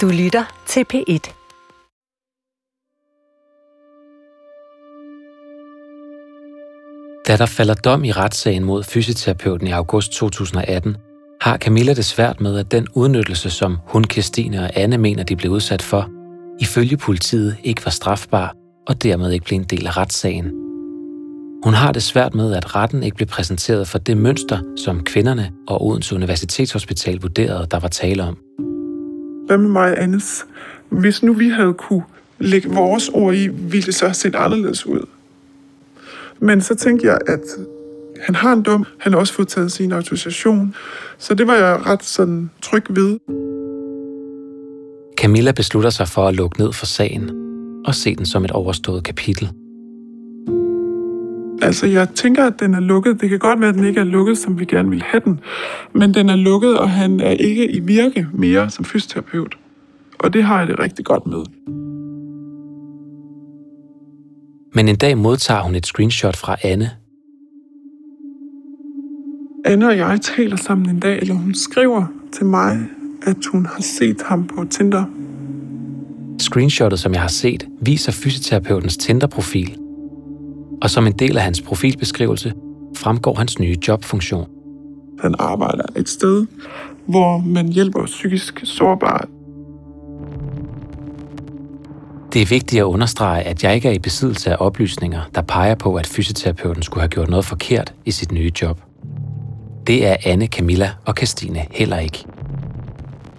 Du lytter til P1. Da der falder dom i retssagen mod fysioterapeuten i august 2018, har Camilla det svært med, at den udnyttelse, som hun, Kirstine og Anne mener, de blev udsat for, ifølge politiet ikke var strafbar og dermed ikke blev en del af retssagen. Hun har det svært med, at retten ikke blev præsenteret for det mønster, som kvinderne og Odense Universitetshospital vurderede, der var tale om. Hvad med mig, Annes? Hvis nu vi havde kunne lægge vores ord i, ville det så have set anderledes ud. Men så tænkte jeg, at han har en dum, Han har også fået taget sin autorisation. Så det var jeg ret sådan tryg ved. Camilla beslutter sig for at lukke ned for sagen og se den som et overstået kapitel. Altså, jeg tænker, at den er lukket. Det kan godt være, at den ikke er lukket, som vi gerne vil have den. Men den er lukket, og han er ikke i virke mere som fysioterapeut. Og det har jeg det rigtig godt med. Men en dag modtager hun et screenshot fra Anne. Anne og jeg taler sammen en dag, eller hun skriver til mig, at hun har set ham på Tinder. Screenshottet, som jeg har set, viser fysioterapeutens Tinder-profil. Og som en del af hans profilbeskrivelse fremgår hans nye jobfunktion. Han arbejder et sted, hvor man hjælper psykisk sårbare. Det er vigtigt at understrege, at jeg ikke er i besiddelse af oplysninger, der peger på, at fysioterapeuten skulle have gjort noget forkert i sit nye job. Det er Anne, Camilla og Christine heller ikke.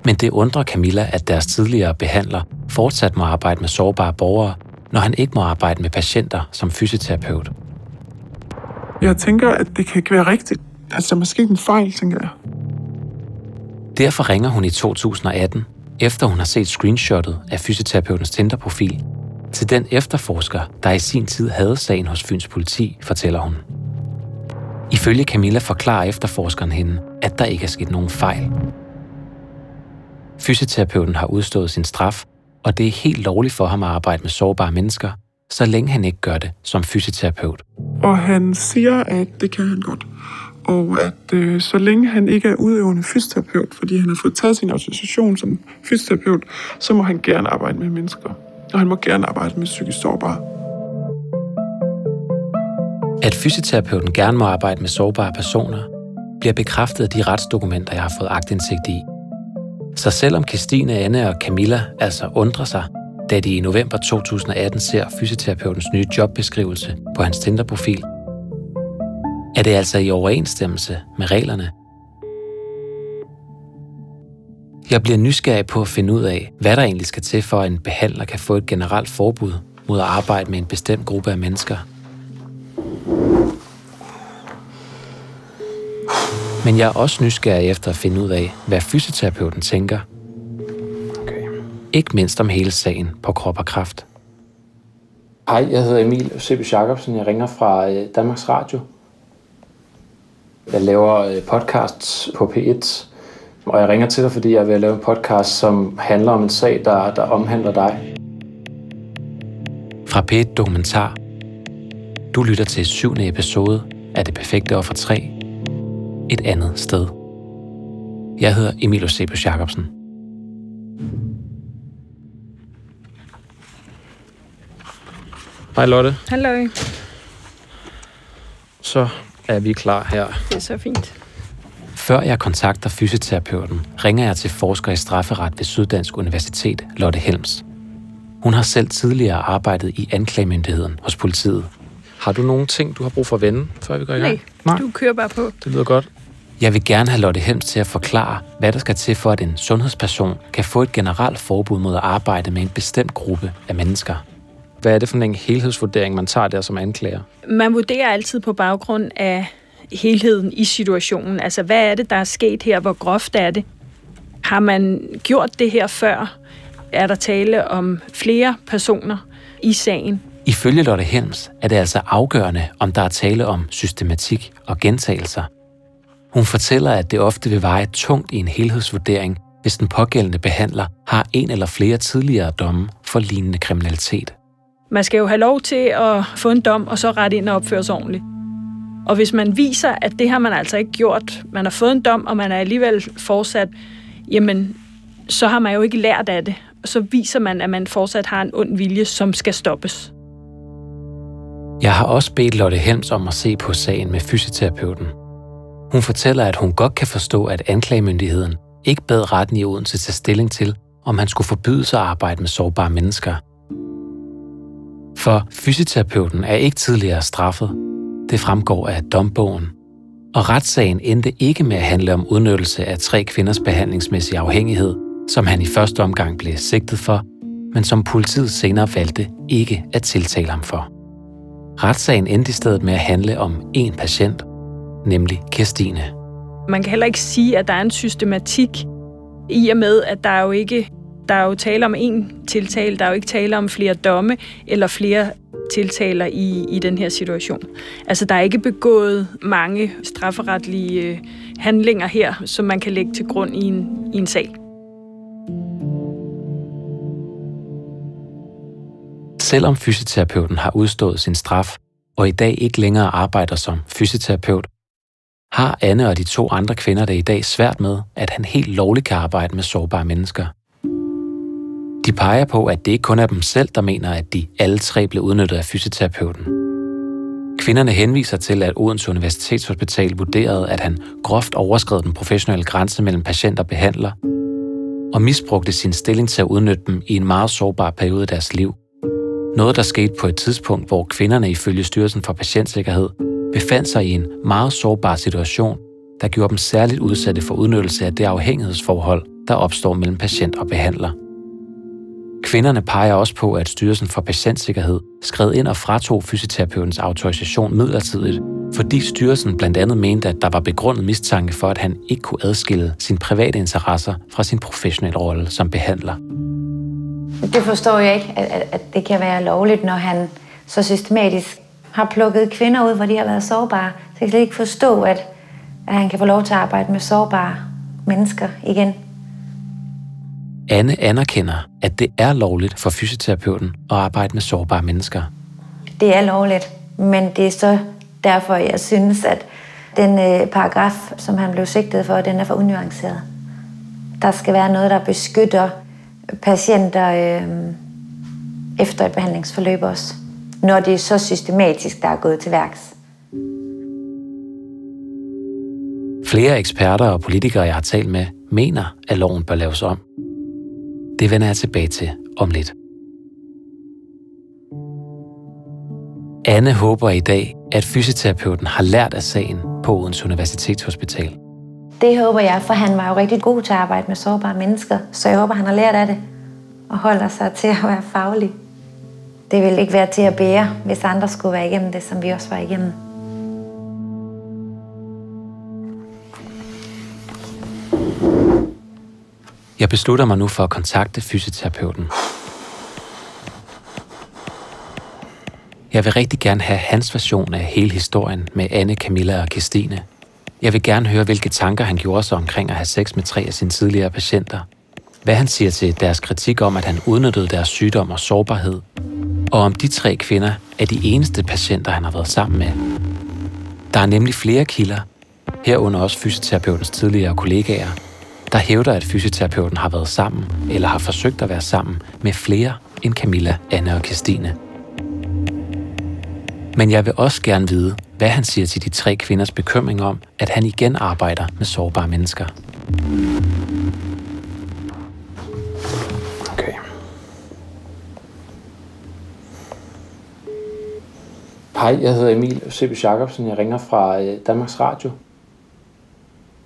Men det undrer Camilla, at deres tidligere behandler fortsat må arbejde med sårbare borgere, når han ikke må arbejde med patienter som fysioterapeut. Jeg tænker, at det kan ikke være rigtigt. Altså, er måske en fejl, tænker jeg. Derfor ringer hun i 2018, efter hun har set screenshottet af fysioterapeutens Tinder-profil, til den efterforsker, der i sin tid havde sagen hos Fyns politi, fortæller hun. Ifølge Camilla forklarer efterforskeren hende, at der ikke er sket nogen fejl. Fysioterapeuten har udstået sin straf, og det er helt lovligt for ham at arbejde med sårbare mennesker, så længe han ikke gør det som fysioterapeut. Og han siger, at det kan han godt. Og at øh, så længe han ikke er udøvende fysioterapeut, fordi han har fået taget sin autorisation som fysioterapeut, så må han gerne arbejde med mennesker. Og han må gerne arbejde med psykisk sårbare. At fysioterapeuten gerne må arbejde med sårbare personer, bliver bekræftet af de retsdokumenter, jeg har fået agtindsigt i. Så selvom Christine, Anne og Camilla altså undrer sig, da de i november 2018 ser fysioterapeutens nye jobbeskrivelse på hans Tinder-profil, er det altså i overensstemmelse med reglerne. Jeg bliver nysgerrig på at finde ud af, hvad der egentlig skal til for, at en behandler kan få et generelt forbud mod at arbejde med en bestemt gruppe af mennesker. Men jeg er også nysgerrig efter at finde ud af, hvad fysioterapeuten tænker. Okay. Ikke mindst om hele sagen på krop og kraft. Hej, jeg hedder Emil Sebys Jacobsen. Jeg ringer fra øh, Danmarks Radio. Jeg laver øh, podcasts på P1, og jeg ringer til dig, fordi jeg vil lave en podcast, som handler om en sag, der, der omhandler dig. Fra P1 Dokumentar. Du lytter til syvende episode af Det Perfekte Offer 3. Et andet sted. Jeg hedder Emil Eusebius Jacobsen. Hej Lotte. Hallo. Så er vi klar her. Det er så fint. Før jeg kontakter fysioterapeuten, ringer jeg til forsker i strafferet ved Syddansk Universitet, Lotte Helms. Hun har selv tidligere arbejdet i anklagemyndigheden hos politiet. Har du nogle ting, du har brug for at vende, før vi går i gang? Nej, du kører bare på. Det lyder godt. Jeg vil gerne have Lotte Helms til at forklare, hvad der skal til for, at en sundhedsperson kan få et generelt forbud mod at arbejde med en bestemt gruppe af mennesker. Hvad er det for en helhedsvurdering, man tager der som anklager? Man vurderer altid på baggrund af helheden i situationen. Altså, hvad er det, der er sket her? Hvor groft er det? Har man gjort det her før? Er der tale om flere personer i sagen? Ifølge Lotte Helms er det altså afgørende, om der er tale om systematik og gentagelser. Hun fortæller, at det ofte vil veje tungt i en helhedsvurdering, hvis den pågældende behandler har en eller flere tidligere domme for lignende kriminalitet. Man skal jo have lov til at få en dom, og så rette ind og opføre sig ordentligt. Og hvis man viser, at det har man altså ikke gjort, man har fået en dom, og man er alligevel fortsat, jamen, så har man jo ikke lært af det. Og så viser man, at man fortsat har en ond vilje, som skal stoppes. Jeg har også bedt Lotte Helms om at se på sagen med fysioterapeuten. Hun fortæller, at hun godt kan forstå, at anklagemyndigheden ikke bad retten i Odense til stilling til, om han skulle forbyde sig at arbejde med sårbare mennesker. For fysioterapeuten er ikke tidligere straffet. Det fremgår af dombogen. Og retssagen endte ikke med at handle om udnyttelse af tre kvinders behandlingsmæssige afhængighed, som han i første omgang blev sigtet for, men som politiet senere valgte ikke at tiltale ham for. Retssagen endte i stedet med at handle om én patient, nemlig Kirstine. Man kan heller ikke sige, at der er en systematik i og med, at der er jo ikke der er jo tale om én tiltale, der er jo ikke tale om flere domme eller flere tiltaler i, i den her situation. Altså, der er ikke begået mange strafferetlige øh, handlinger her, som man kan lægge til grund i en, i en sag. Selvom fysioterapeuten har udstået sin straf og i dag ikke længere arbejder som fysioterapeut, har Anne og de to andre kvinder det i dag svært med, at han helt lovligt kan arbejde med sårbare mennesker. De peger på, at det ikke kun er dem selv, der mener, at de alle tre blev udnyttet af fysioterapeuten. Kvinderne henviser til, at Odense Universitetshospital vurderede, at han groft overskred den professionelle grænse mellem patient og behandler, og misbrugte sin stilling til at udnytte dem i en meget sårbar periode af deres liv. Noget, der skete på et tidspunkt, hvor kvinderne ifølge Styrelsen for Patientsikkerhed befandt sig i en meget sårbar situation, der gjorde dem særligt udsatte for udnyttelse af det afhængighedsforhold, der opstår mellem patient og behandler. Kvinderne peger også på, at Styrelsen for Patientsikkerhed skred ind og fratog fysioterapeutens autorisation midlertidigt, fordi styrelsen blandt andet mente, at der var begrundet mistanke for, at han ikke kunne adskille sine private interesser fra sin professionelle rolle som behandler. Det forstår jeg ikke, at, at det kan være lovligt, når han så systematisk har plukket kvinder ud, hvor de har været sårbare. Så jeg kan slet ikke forstå, at, at han kan få lov til at arbejde med sårbare mennesker igen. Anne anerkender, at det er lovligt for fysioterapeuten at arbejde med sårbare mennesker. Det er lovligt, men det er så derfor, jeg synes, at den øh, paragraf, som han blev sigtet for, den er for unuanceret. Der skal være noget, der beskytter patienter øh, efter et behandlingsforløb også, når det er så systematisk, der er gået til værks. Flere eksperter og politikere, jeg har talt med, mener, at loven bør laves om. Det vender jeg tilbage til om lidt. Anne håber i dag, at fysioterapeuten har lært af sagen på Odense Universitetshospital. Det håber jeg, for han var jo rigtig god til at arbejde med sårbare mennesker, så jeg håber, han har lært af det og holder sig til at være faglig. Det vil ikke være til at bære, hvis andre skulle være igennem det, som vi også var igennem. Jeg beslutter mig nu for at kontakte fysioterapeuten. Jeg vil rigtig gerne have hans version af hele historien med Anne, Camilla og Christine. Jeg vil gerne høre, hvilke tanker han gjorde sig omkring at have sex med tre af sine tidligere patienter. Hvad han siger til deres kritik om, at han udnyttede deres sygdom og sårbarhed. Og om de tre kvinder er de eneste patienter, han har været sammen med. Der er nemlig flere kilder, herunder også fysioterapeutens tidligere kollegaer, der hævder, at fysioterapeuten har været sammen, eller har forsøgt at være sammen med flere end Camilla, Anne og Christine. Men jeg vil også gerne vide, hvad han siger til de tre kvinders bekymring om, at han igen arbejder med sårbare mennesker. Hej, jeg hedder Emil Sebys Jacobsen. Jeg ringer fra øh, Danmarks Radio.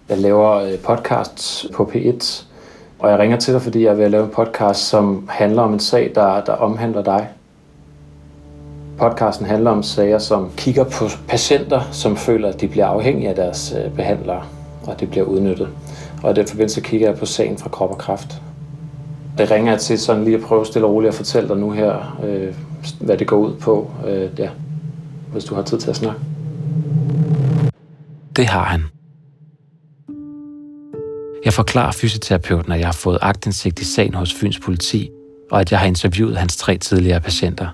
Jeg laver øh, podcasts på P1, og jeg ringer til dig, fordi jeg vil lave en podcast, som handler om en sag, der, der omhandler dig. Podcasten handler om sager, som kigger på patienter, som føler, at de bliver afhængige af deres øh, behandlere, og det bliver udnyttet. Og i den forbindelse kigger jeg på sagen fra Krop og Kraft. Det ringer jeg til sådan lige at prøve stille og roligt at fortælle dig nu her, øh, hvad det går ud på, øh, ja, hvis du har tid til at snakke. Det har han. Jeg forklarer fysioterapeuten, at jeg har fået agtindsigt i sagen hos Fyns politi, og at jeg har interviewet hans tre tidligere patienter.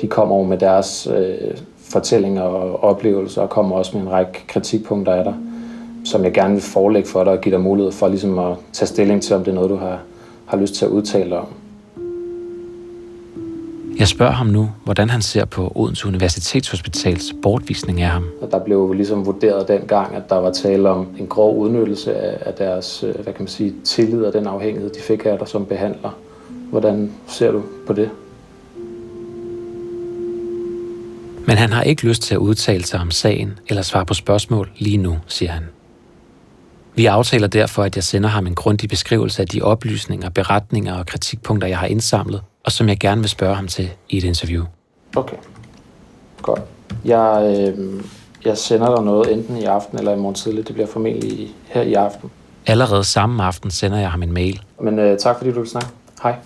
De kommer over med deres øh, fortællinger og oplevelser, og kommer også med en række kritikpunkter af dig, som jeg gerne vil forelægge for dig og give dig mulighed for ligesom at tage stilling til, om det er noget, du har, har lyst til at udtale om. Jeg spørger ham nu, hvordan han ser på Odense Universitetshospitals bortvisning af ham. Og der blev ligesom vurderet dengang, at der var tale om en grov udnyttelse af deres øh, hvad kan man sige, tillid og den afhængighed, de fik af dig som behandler. Hvordan ser du på det? Men han har ikke lyst til at udtale sig om sagen eller svare på spørgsmål lige nu, siger han. Vi aftaler derfor, at jeg sender ham en grundig beskrivelse af de oplysninger, beretninger og kritikpunkter, jeg har indsamlet, og som jeg gerne vil spørge ham til i et interview. Okay, godt. Jeg, øh, jeg sender dig noget enten i aften eller i morgen tidlig. Det bliver formentlig her i aften. Allerede samme aften sender jeg ham en mail. Men øh, tak fordi du vil snakke. Hej.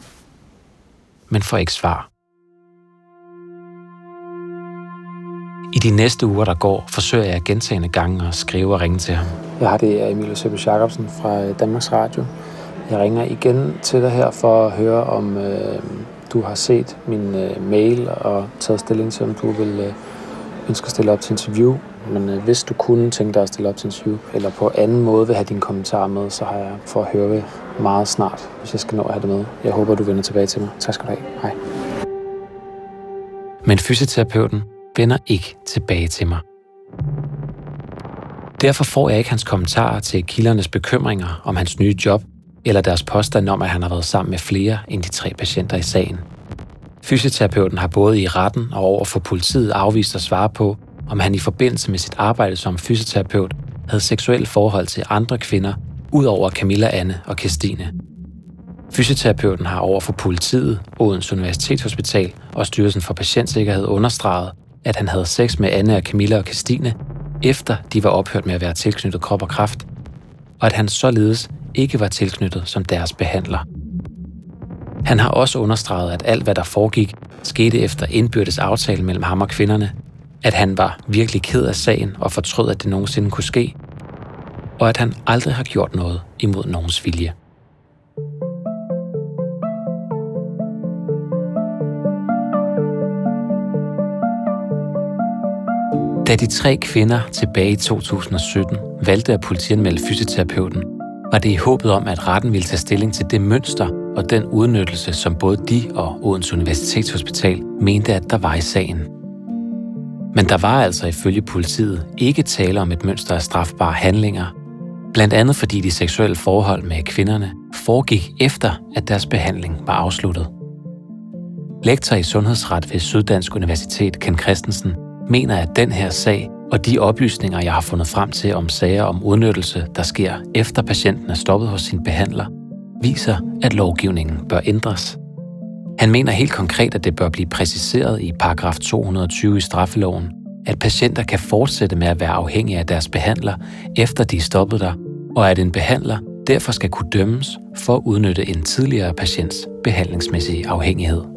Men får ikke svar. I de næste uger, der går, forsøger jeg gentagende gange at skrive og ringe til ham. Jeg har det af Emil Eusebio Jacobsen fra Danmarks Radio. Jeg ringer igen til dig her for at høre, om øh, du har set min øh, mail og taget stilling til, om du vil øh, ønske at stille op til interview. Men øh, hvis du kunne tænke dig at stille op til interview, eller på anden måde vil have dine kommentarer med, så har jeg for at høre meget snart, hvis jeg skal nå at have det med. Jeg håber, du vender tilbage til mig. Tak skal du have. Hej. Men fysioterapeuten vender ikke tilbage til mig. Derfor får jeg ikke hans kommentarer til kildernes bekymringer om hans nye job, eller deres påstand om, at han har været sammen med flere end de tre patienter i sagen. Fysioterapeuten har både i retten og over for politiet afvist at svare på, om han i forbindelse med sit arbejde som fysioterapeut havde seksuelle forhold til andre kvinder, ud over Camilla Anne og Kirstine. Fysioterapeuten har over for politiet, Odense Universitetshospital og Styrelsen for Patientsikkerhed understreget, at han havde sex med Anne og Camilla og Christine, efter de var ophørt med at være tilknyttet krop og kraft, og at han således ikke var tilknyttet som deres behandler. Han har også understreget, at alt hvad der foregik, skete efter indbyrdes aftale mellem ham og kvinderne, at han var virkelig ked af sagen og fortrød, at det nogensinde kunne ske, og at han aldrig har gjort noget imod nogens vilje. Da de tre kvinder tilbage i 2017 valgte at politianmelde fysioterapeuten, var det i håbet om, at retten ville tage stilling til det mønster og den udnyttelse, som både de og Odense Universitetshospital mente, at der var i sagen. Men der var altså ifølge politiet ikke tale om et mønster af strafbare handlinger, blandt andet fordi de seksuelle forhold med kvinderne foregik efter, at deres behandling var afsluttet. Lektor i sundhedsret ved Syddansk Universitet, Ken Christensen, mener, at den her sag og de oplysninger, jeg har fundet frem til om sager om udnyttelse, der sker efter patienten er stoppet hos sin behandler, viser, at lovgivningen bør ændres. Han mener helt konkret, at det bør blive præciseret i paragraf 220 i straffeloven, at patienter kan fortsætte med at være afhængige af deres behandler, efter de er stoppet der, og at en behandler derfor skal kunne dømmes for at udnytte en tidligere patients behandlingsmæssige afhængighed.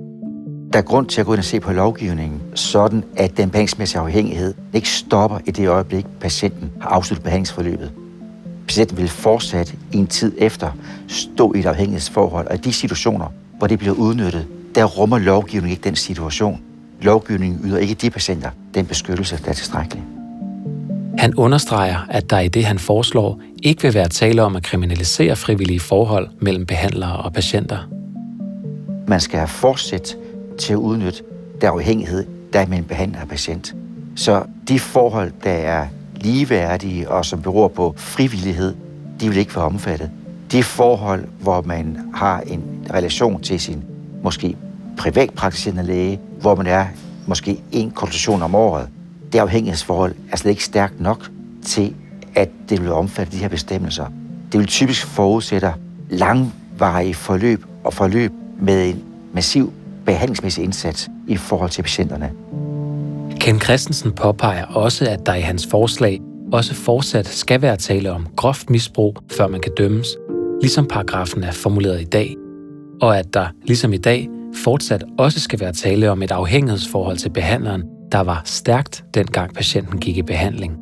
Der er grund til at gå ind og se på lovgivningen, sådan at den behandlingsmæssige afhængighed ikke stopper i det øjeblik, patienten har afsluttet behandlingsforløbet. Patienten vil fortsat i en tid efter stå i et afhængighedsforhold, og i de situationer, hvor det bliver udnyttet, der rummer lovgivningen ikke den situation. Lovgivningen yder ikke de patienter den beskyttelse, der er tilstrækkelig. Han understreger, at der i det, han foreslår, ikke vil være tale om at kriminalisere frivillige forhold mellem behandlere og patienter. Man skal have fortsat til at udnytte der afhængighed, der er mellem behandler og patient. Så de forhold, der er ligeværdige og som beror på frivillighed, de vil ikke være omfattet. De forhold, hvor man har en relation til sin måske privatpraktiserende læge, hvor man er måske en konsultation om året, det afhængighedsforhold er slet ikke stærkt nok til, at det vil omfatte de her bestemmelser. Det vil typisk forudsætte langvarige forløb og forløb med en massiv behandlingsmæssig indsats i forhold til patienterne. Ken Christensen påpeger også, at der i hans forslag også fortsat skal være tale om groft misbrug, før man kan dømmes, ligesom paragrafen er formuleret i dag, og at der, ligesom i dag, fortsat også skal være tale om et afhængighedsforhold til behandleren, der var stærkt, dengang patienten gik i behandling.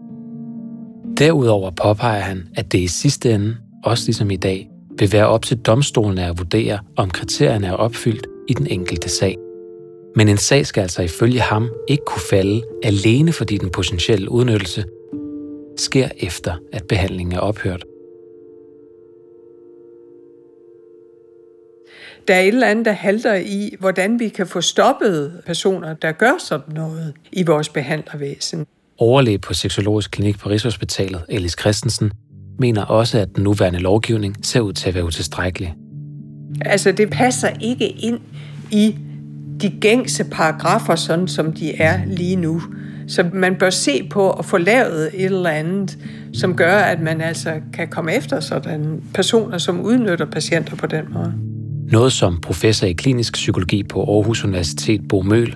Derudover påpeger han, at det i sidste ende, også ligesom i dag, vil være op til domstolene at vurdere, om kriterierne er opfyldt i den enkelte sag. Men en sag skal altså ifølge ham ikke kunne falde alene fordi den potentielle udnyttelse sker efter, at behandlingen er ophørt. der er et eller andet, der halter i, hvordan vi kan få stoppet personer, der gør sådan noget i vores behandlervæsen. Overlæge på Seksologisk Klinik på Rigshospitalet, Elis Christensen, mener også, at den nuværende lovgivning ser ud til at være utilstrækkelig. Altså, det passer ikke ind i de gængse paragrafer, sådan som de er lige nu. Så man bør se på at få lavet et eller andet, som gør, at man altså kan komme efter sådan personer, som udnytter patienter på den måde. Noget som professor i klinisk psykologi på Aarhus Universitet Bo Møl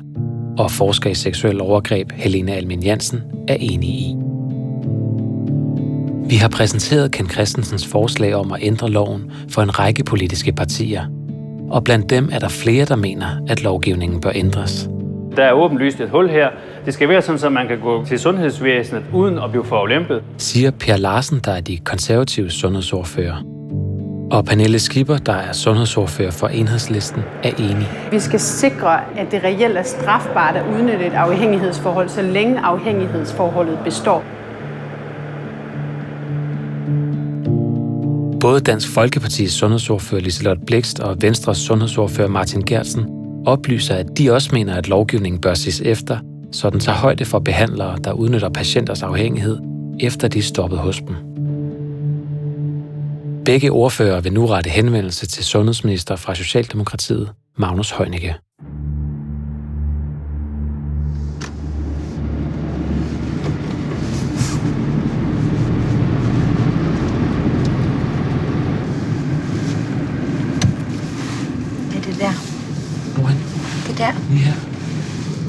og forsker i seksuel overgreb Helena Almin Jansen er enige i. Vi har præsenteret Ken Christensens forslag om at ændre loven for en række politiske partier. Og blandt dem er der flere, der mener, at lovgivningen bør ændres. Der er åbenlyst et hul her. Det skal være sådan, at man kan gå til sundhedsvæsenet uden at blive forulæmpet. Siger Per Larsen, der er de konservative sundhedsordfører. Og Pernille Skipper, der er sundhedsordfører for enhedslisten, er enig. Vi skal sikre, at det reelt er strafbart at udnytte et afhængighedsforhold, så længe afhængighedsforholdet består. Både Dansk Folkepartis sundhedsordfører Liselot Blikst og Venstres sundhedsordfører Martin Gertsen oplyser, at de også mener, at lovgivningen bør ses efter, så den tager højde for behandlere, der udnytter patienters afhængighed, efter de er stoppet hos dem. Begge ordfører vil nu rette henvendelse til sundhedsminister fra Socialdemokratiet, Magnus Heunicke. Ja.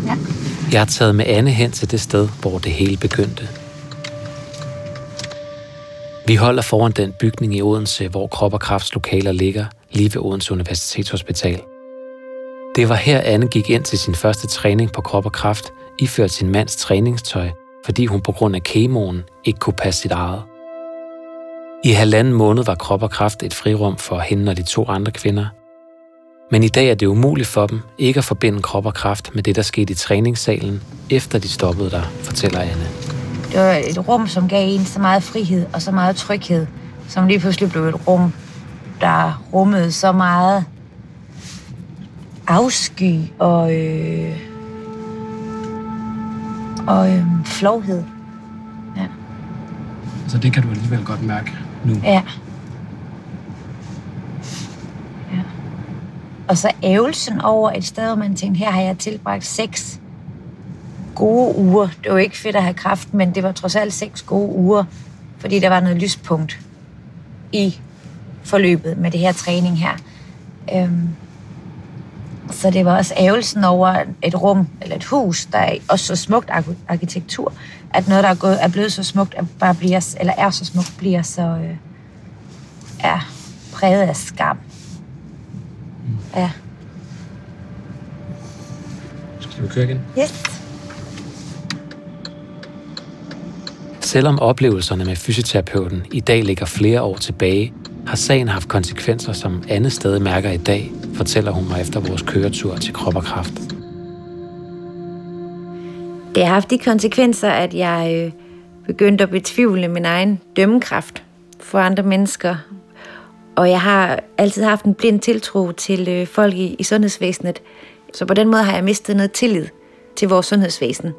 Ja. Jeg har taget med Anne hen til det sted, hvor det hele begyndte. Vi holder foran den bygning i Odense, hvor Krop og Krafts lokaler ligger, lige ved Odense Universitetshospital. Det var her, Anne gik ind til sin første træning på Krop og Kraft, iført sin mands træningstøj, fordi hun på grund af kemoen ikke kunne passe sit eget. I halvanden måned var Krop og Kraft et frirum for hende og de to andre kvinder, men i dag er det umuligt for dem ikke at forbinde krop og kraft med det, der skete i træningssalen, efter de stoppede der, fortæller Anne. Det var et rum, som gav en så meget frihed og så meget tryghed, som lige pludselig blev et rum, der rummede så meget afsky og, øh, og øh, flovhed. Ja. Så det kan du alligevel godt mærke nu? Ja. Og så ævelsen over et sted, hvor man tænkte, her har jeg tilbragt seks gode uger. Det var ikke fedt at have kraft, men det var trods alt seks gode uger, fordi der var noget lyspunkt i forløbet med det her træning her. Øhm, så det var også ævelsen over et rum eller et hus, der er også så smukt arkitektur, at noget, der er, gået, er blevet så smukt, at bare bliver, eller er så smukt, bliver så øh, er præget af skam. Ja. Skal vi køre igen? Yes. Selvom oplevelserne med fysioterapeuten i dag ligger flere år tilbage, har sagen haft konsekvenser, som andet sted mærker i dag, fortæller hun mig efter vores køretur til Krop og Kraft. Det har haft de konsekvenser, at jeg øh, begyndte at betvivle min egen dømmekraft for andre mennesker, og jeg har altid haft en blind tiltro til øh, folk i, i sundhedsvæsenet. Så på den måde har jeg mistet noget tillid til vores sundhedsvæsen.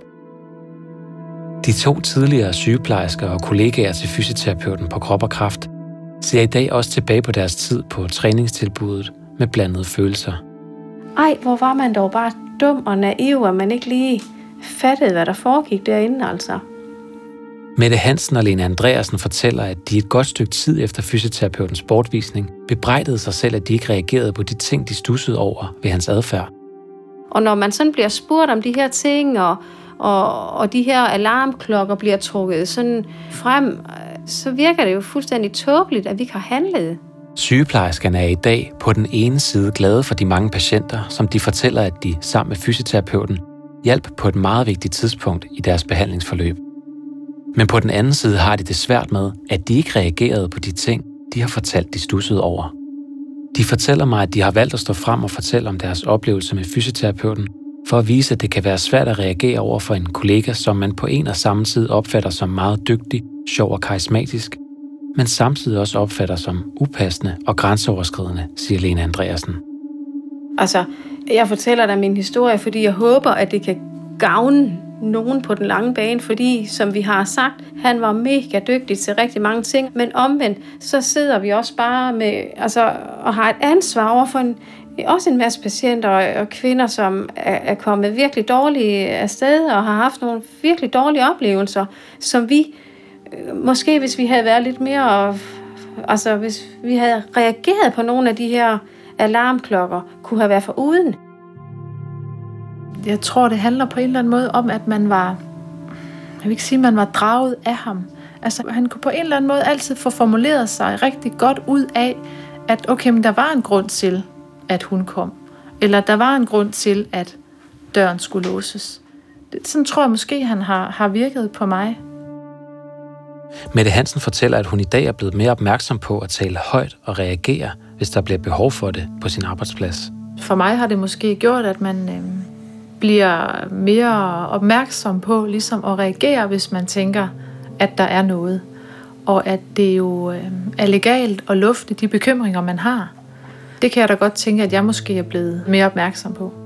De to tidligere sygeplejersker og kollegaer til fysioterapeuten på Krop og Kraft ser i dag også tilbage på deres tid på træningstilbuddet med blandede følelser. Ej, hvor var man dog bare dum og naiv, at man ikke lige fattede, hvad der foregik derinde, altså. Mette Hansen og Lene Andreasen fortæller, at de et godt stykke tid efter fysioterapeutens bortvisning bebrejdede sig selv, at de ikke reagerede på de ting, de stussede over ved hans adfærd. Og når man sådan bliver spurgt om de her ting, og, og, og de her alarmklokker bliver trukket sådan frem, så virker det jo fuldstændig tåbeligt, at vi ikke har handlet. Sygeplejerskerne er i dag på den ene side glade for de mange patienter, som de fortæller, at de sammen med fysioterapeuten hjælp på et meget vigtigt tidspunkt i deres behandlingsforløb. Men på den anden side har de det svært med, at de ikke reagerede på de ting, de har fortalt, de stussede over. De fortæller mig, at de har valgt at stå frem og fortælle om deres oplevelse med fysioterapeuten, for at vise, at det kan være svært at reagere over for en kollega, som man på en og samme tid opfatter som meget dygtig, sjov og karismatisk, men samtidig også opfatter som upassende og grænseoverskridende, siger Lene Andreasen. Altså, jeg fortæller dig min historie, fordi jeg håber, at det kan gavne nogen på den lange bane, fordi, som vi har sagt, han var mega dygtig til rigtig mange ting, men omvendt, så sidder vi også bare med, altså, og har et ansvar over for en, også en masse patienter og, og kvinder, som er, er kommet virkelig dårligt afsted og har haft nogle virkelig dårlige oplevelser, som vi, øh, måske hvis vi havde været lidt mere, altså hvis vi havde reageret på nogle af de her alarmklokker, kunne have været for uden jeg tror, det handler på en eller anden måde om, at man var, jeg vil ikke sige, man var draget af ham. Altså, han kunne på en eller anden måde altid få formuleret sig rigtig godt ud af, at okay, men der var en grund til, at hun kom. Eller der var en grund til, at døren skulle låses. Sådan tror jeg måske, han har, har virket på mig. Mette Hansen fortæller, at hun i dag er blevet mere opmærksom på at tale højt og reagere, hvis der bliver behov for det på sin arbejdsplads. For mig har det måske gjort, at man, øh, bliver mere opmærksom på ligesom at reagere, hvis man tænker, at der er noget. Og at det jo øh, er legalt at lufte de bekymringer, man har. Det kan jeg da godt tænke, at jeg måske er blevet mere opmærksom på.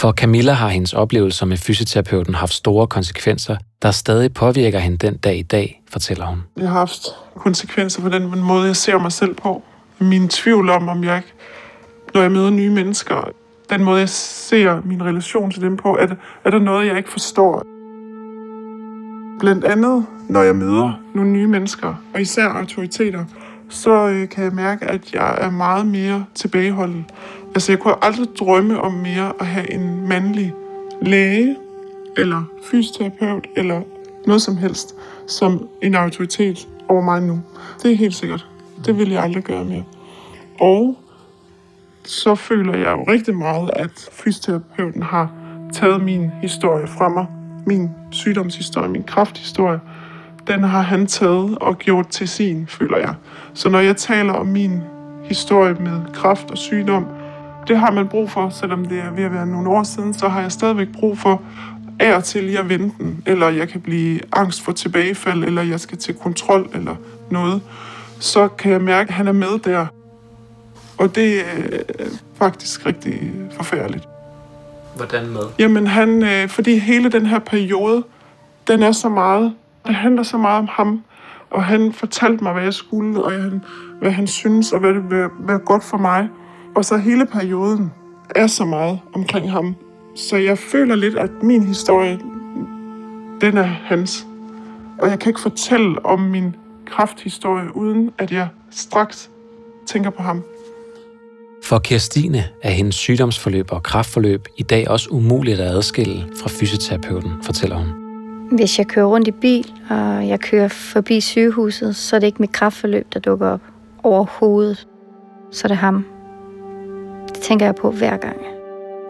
For Camilla har hendes oplevelser med fysioterapeuten haft store konsekvenser, der stadig påvirker hende den dag i dag, fortæller hun. Det har haft konsekvenser på den måde, jeg ser mig selv på. Min tvivl om, om jeg, når jeg møder nye mennesker, den måde, jeg ser min relation til dem på, er, er der noget, jeg ikke forstår. Blandt andet, når jeg møder nogle nye mennesker, og især autoriteter, så øh, kan jeg mærke, at jeg er meget mere tilbageholden. Altså, jeg kunne aldrig drømme om mere at have en mandlig læge, eller fysioterapeut, eller noget som helst, som en autoritet over mig nu. Det er helt sikkert. Det vil jeg aldrig gøre mere. Og så føler jeg jo rigtig meget, at fysioterapeuten har taget min historie fra mig. Min sygdomshistorie, min krafthistorie, den har han taget og gjort til sin, føler jeg. Så når jeg taler om min historie med kraft og sygdom, det har man brug for, selvom det er ved at være nogle år siden, så har jeg stadigvæk brug for af og til jeg vente den, eller jeg kan blive angst for tilbagefald, eller jeg skal til kontrol eller noget, så kan jeg mærke, at han er med der. Og det er faktisk rigtig forfærdeligt. Hvordan med? Jamen, han, øh, fordi hele den her periode, den er så meget, det handler så meget om ham, og han fortalte mig, hvad jeg skulle, og jeg, hvad han synes, og hvad det vil være godt for mig. Og så hele perioden er så meget omkring ham. Så jeg føler lidt, at min historie, den er hans. Og jeg kan ikke fortælle om min krafthistorie, uden at jeg straks tænker på ham. For Kirstine er hendes sygdomsforløb og kraftforløb i dag også umuligt at adskille fra fysioterapeuten, fortæller hun. Hvis jeg kører rundt i bil, og jeg kører forbi sygehuset, så er det ikke mit kraftforløb, der dukker op overhovedet. Så er det ham. Det tænker jeg på hver gang.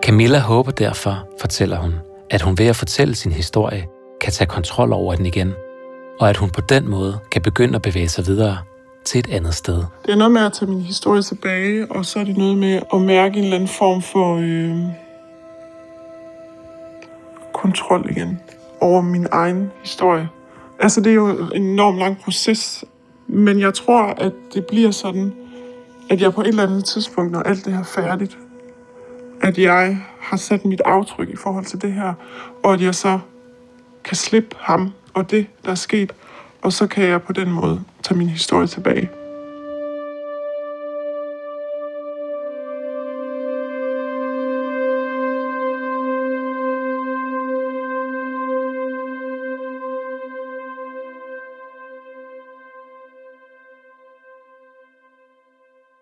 Camilla håber derfor, fortæller hun, at hun ved at fortælle sin historie, kan tage kontrol over den igen, og at hun på den måde kan begynde at bevæge sig videre til et andet sted. Det er noget med at tage min historie tilbage, og så er det noget med at mærke en eller anden form for øh, kontrol igen over min egen historie. Altså, det er jo en enormt lang proces, men jeg tror, at det bliver sådan, at jeg på et eller andet tidspunkt, når alt det her er færdigt, at jeg har sat mit aftryk i forhold til det her, og at jeg så kan slippe ham og det, der er sket, og så kan jeg på den måde tage min historie tilbage.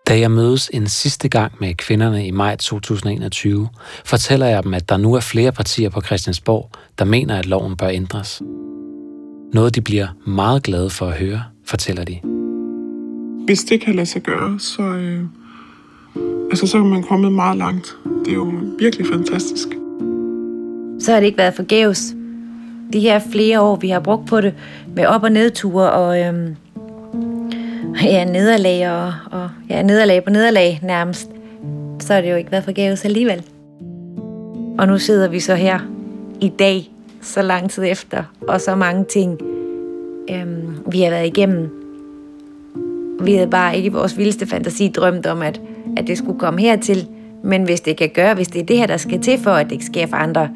Da jeg mødes en sidste gang med kvinderne i maj 2021, fortæller jeg dem, at der nu er flere partier på Christiansborg, der mener, at loven bør ændres. Noget, de bliver meget glade for at høre, fortæller de. Hvis det kan lade sig gøre, så, øh, altså, så er man kommet meget langt. Det er jo virkelig fantastisk. Så har det ikke været forgæves. De her flere år, vi har brugt på det, med op- og nedture og øh, ja, nederlag og, og ja, nederlag på nederlag nærmest, så har det jo ikke været forgæves alligevel. Og nu sidder vi så her i dag så lang tid efter, og så mange ting, øhm, vi har været igennem. Vi havde bare ikke i vores vildeste fantasi drømt om, at, at det skulle komme hertil. Men hvis det kan gøre, hvis det er det her, der skal til for, at det ikke sker for andre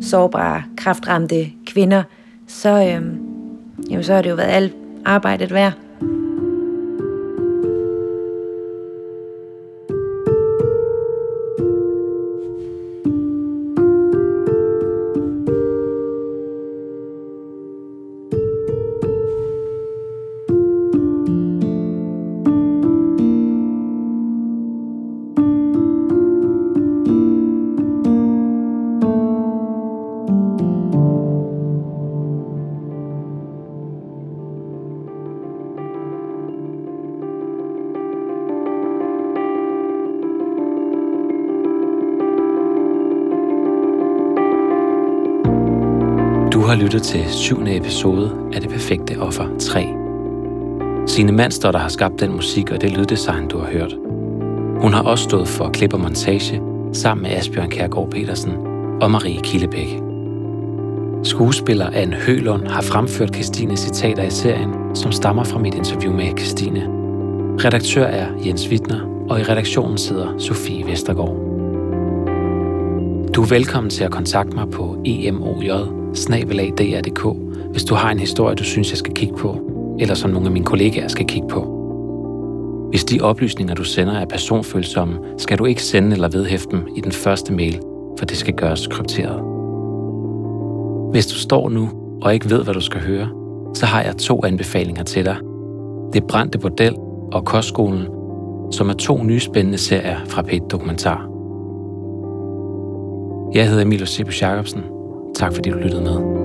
sårbare, kraftramte kvinder, så, øhm, jamen, så har det jo været alt arbejdet værd. Har lyttet til syvende episode af Det Perfekte Offer 3. Signe Mandsdotter har skabt den musik og det lyddesign, du har hørt. Hun har også stået for klip og montage sammen med Asbjørn Kærgaard Petersen og Marie Killebæk. Skuespiller Anne Hølund har fremført Christines citater i serien, som stammer fra mit interview med Christine. Redaktør er Jens Wittner, og i redaktionen sidder Sofie Vestergaard. Du er velkommen til at kontakte mig på emoj snabelagdr.dk, hvis du har en historie, du synes, jeg skal kigge på, eller som nogle af mine kollegaer skal kigge på. Hvis de oplysninger, du sender, er personfølsomme, skal du ikke sende eller vedhæfte dem i den første mail, for det skal gøres krypteret. Hvis du står nu og ikke ved, hvad du skal høre, så har jeg to anbefalinger til dig. Det er Brændte Bordel og Kostskolen, som er to nye spændende serier fra P1 Dokumentar. Jeg hedder Emil Sebus Jacobsen. Tak fordi du lyttede med.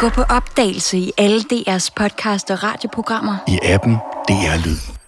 Gå på opdagelse i alle DR's podcast og radioprogrammer. I appen DR Lyd.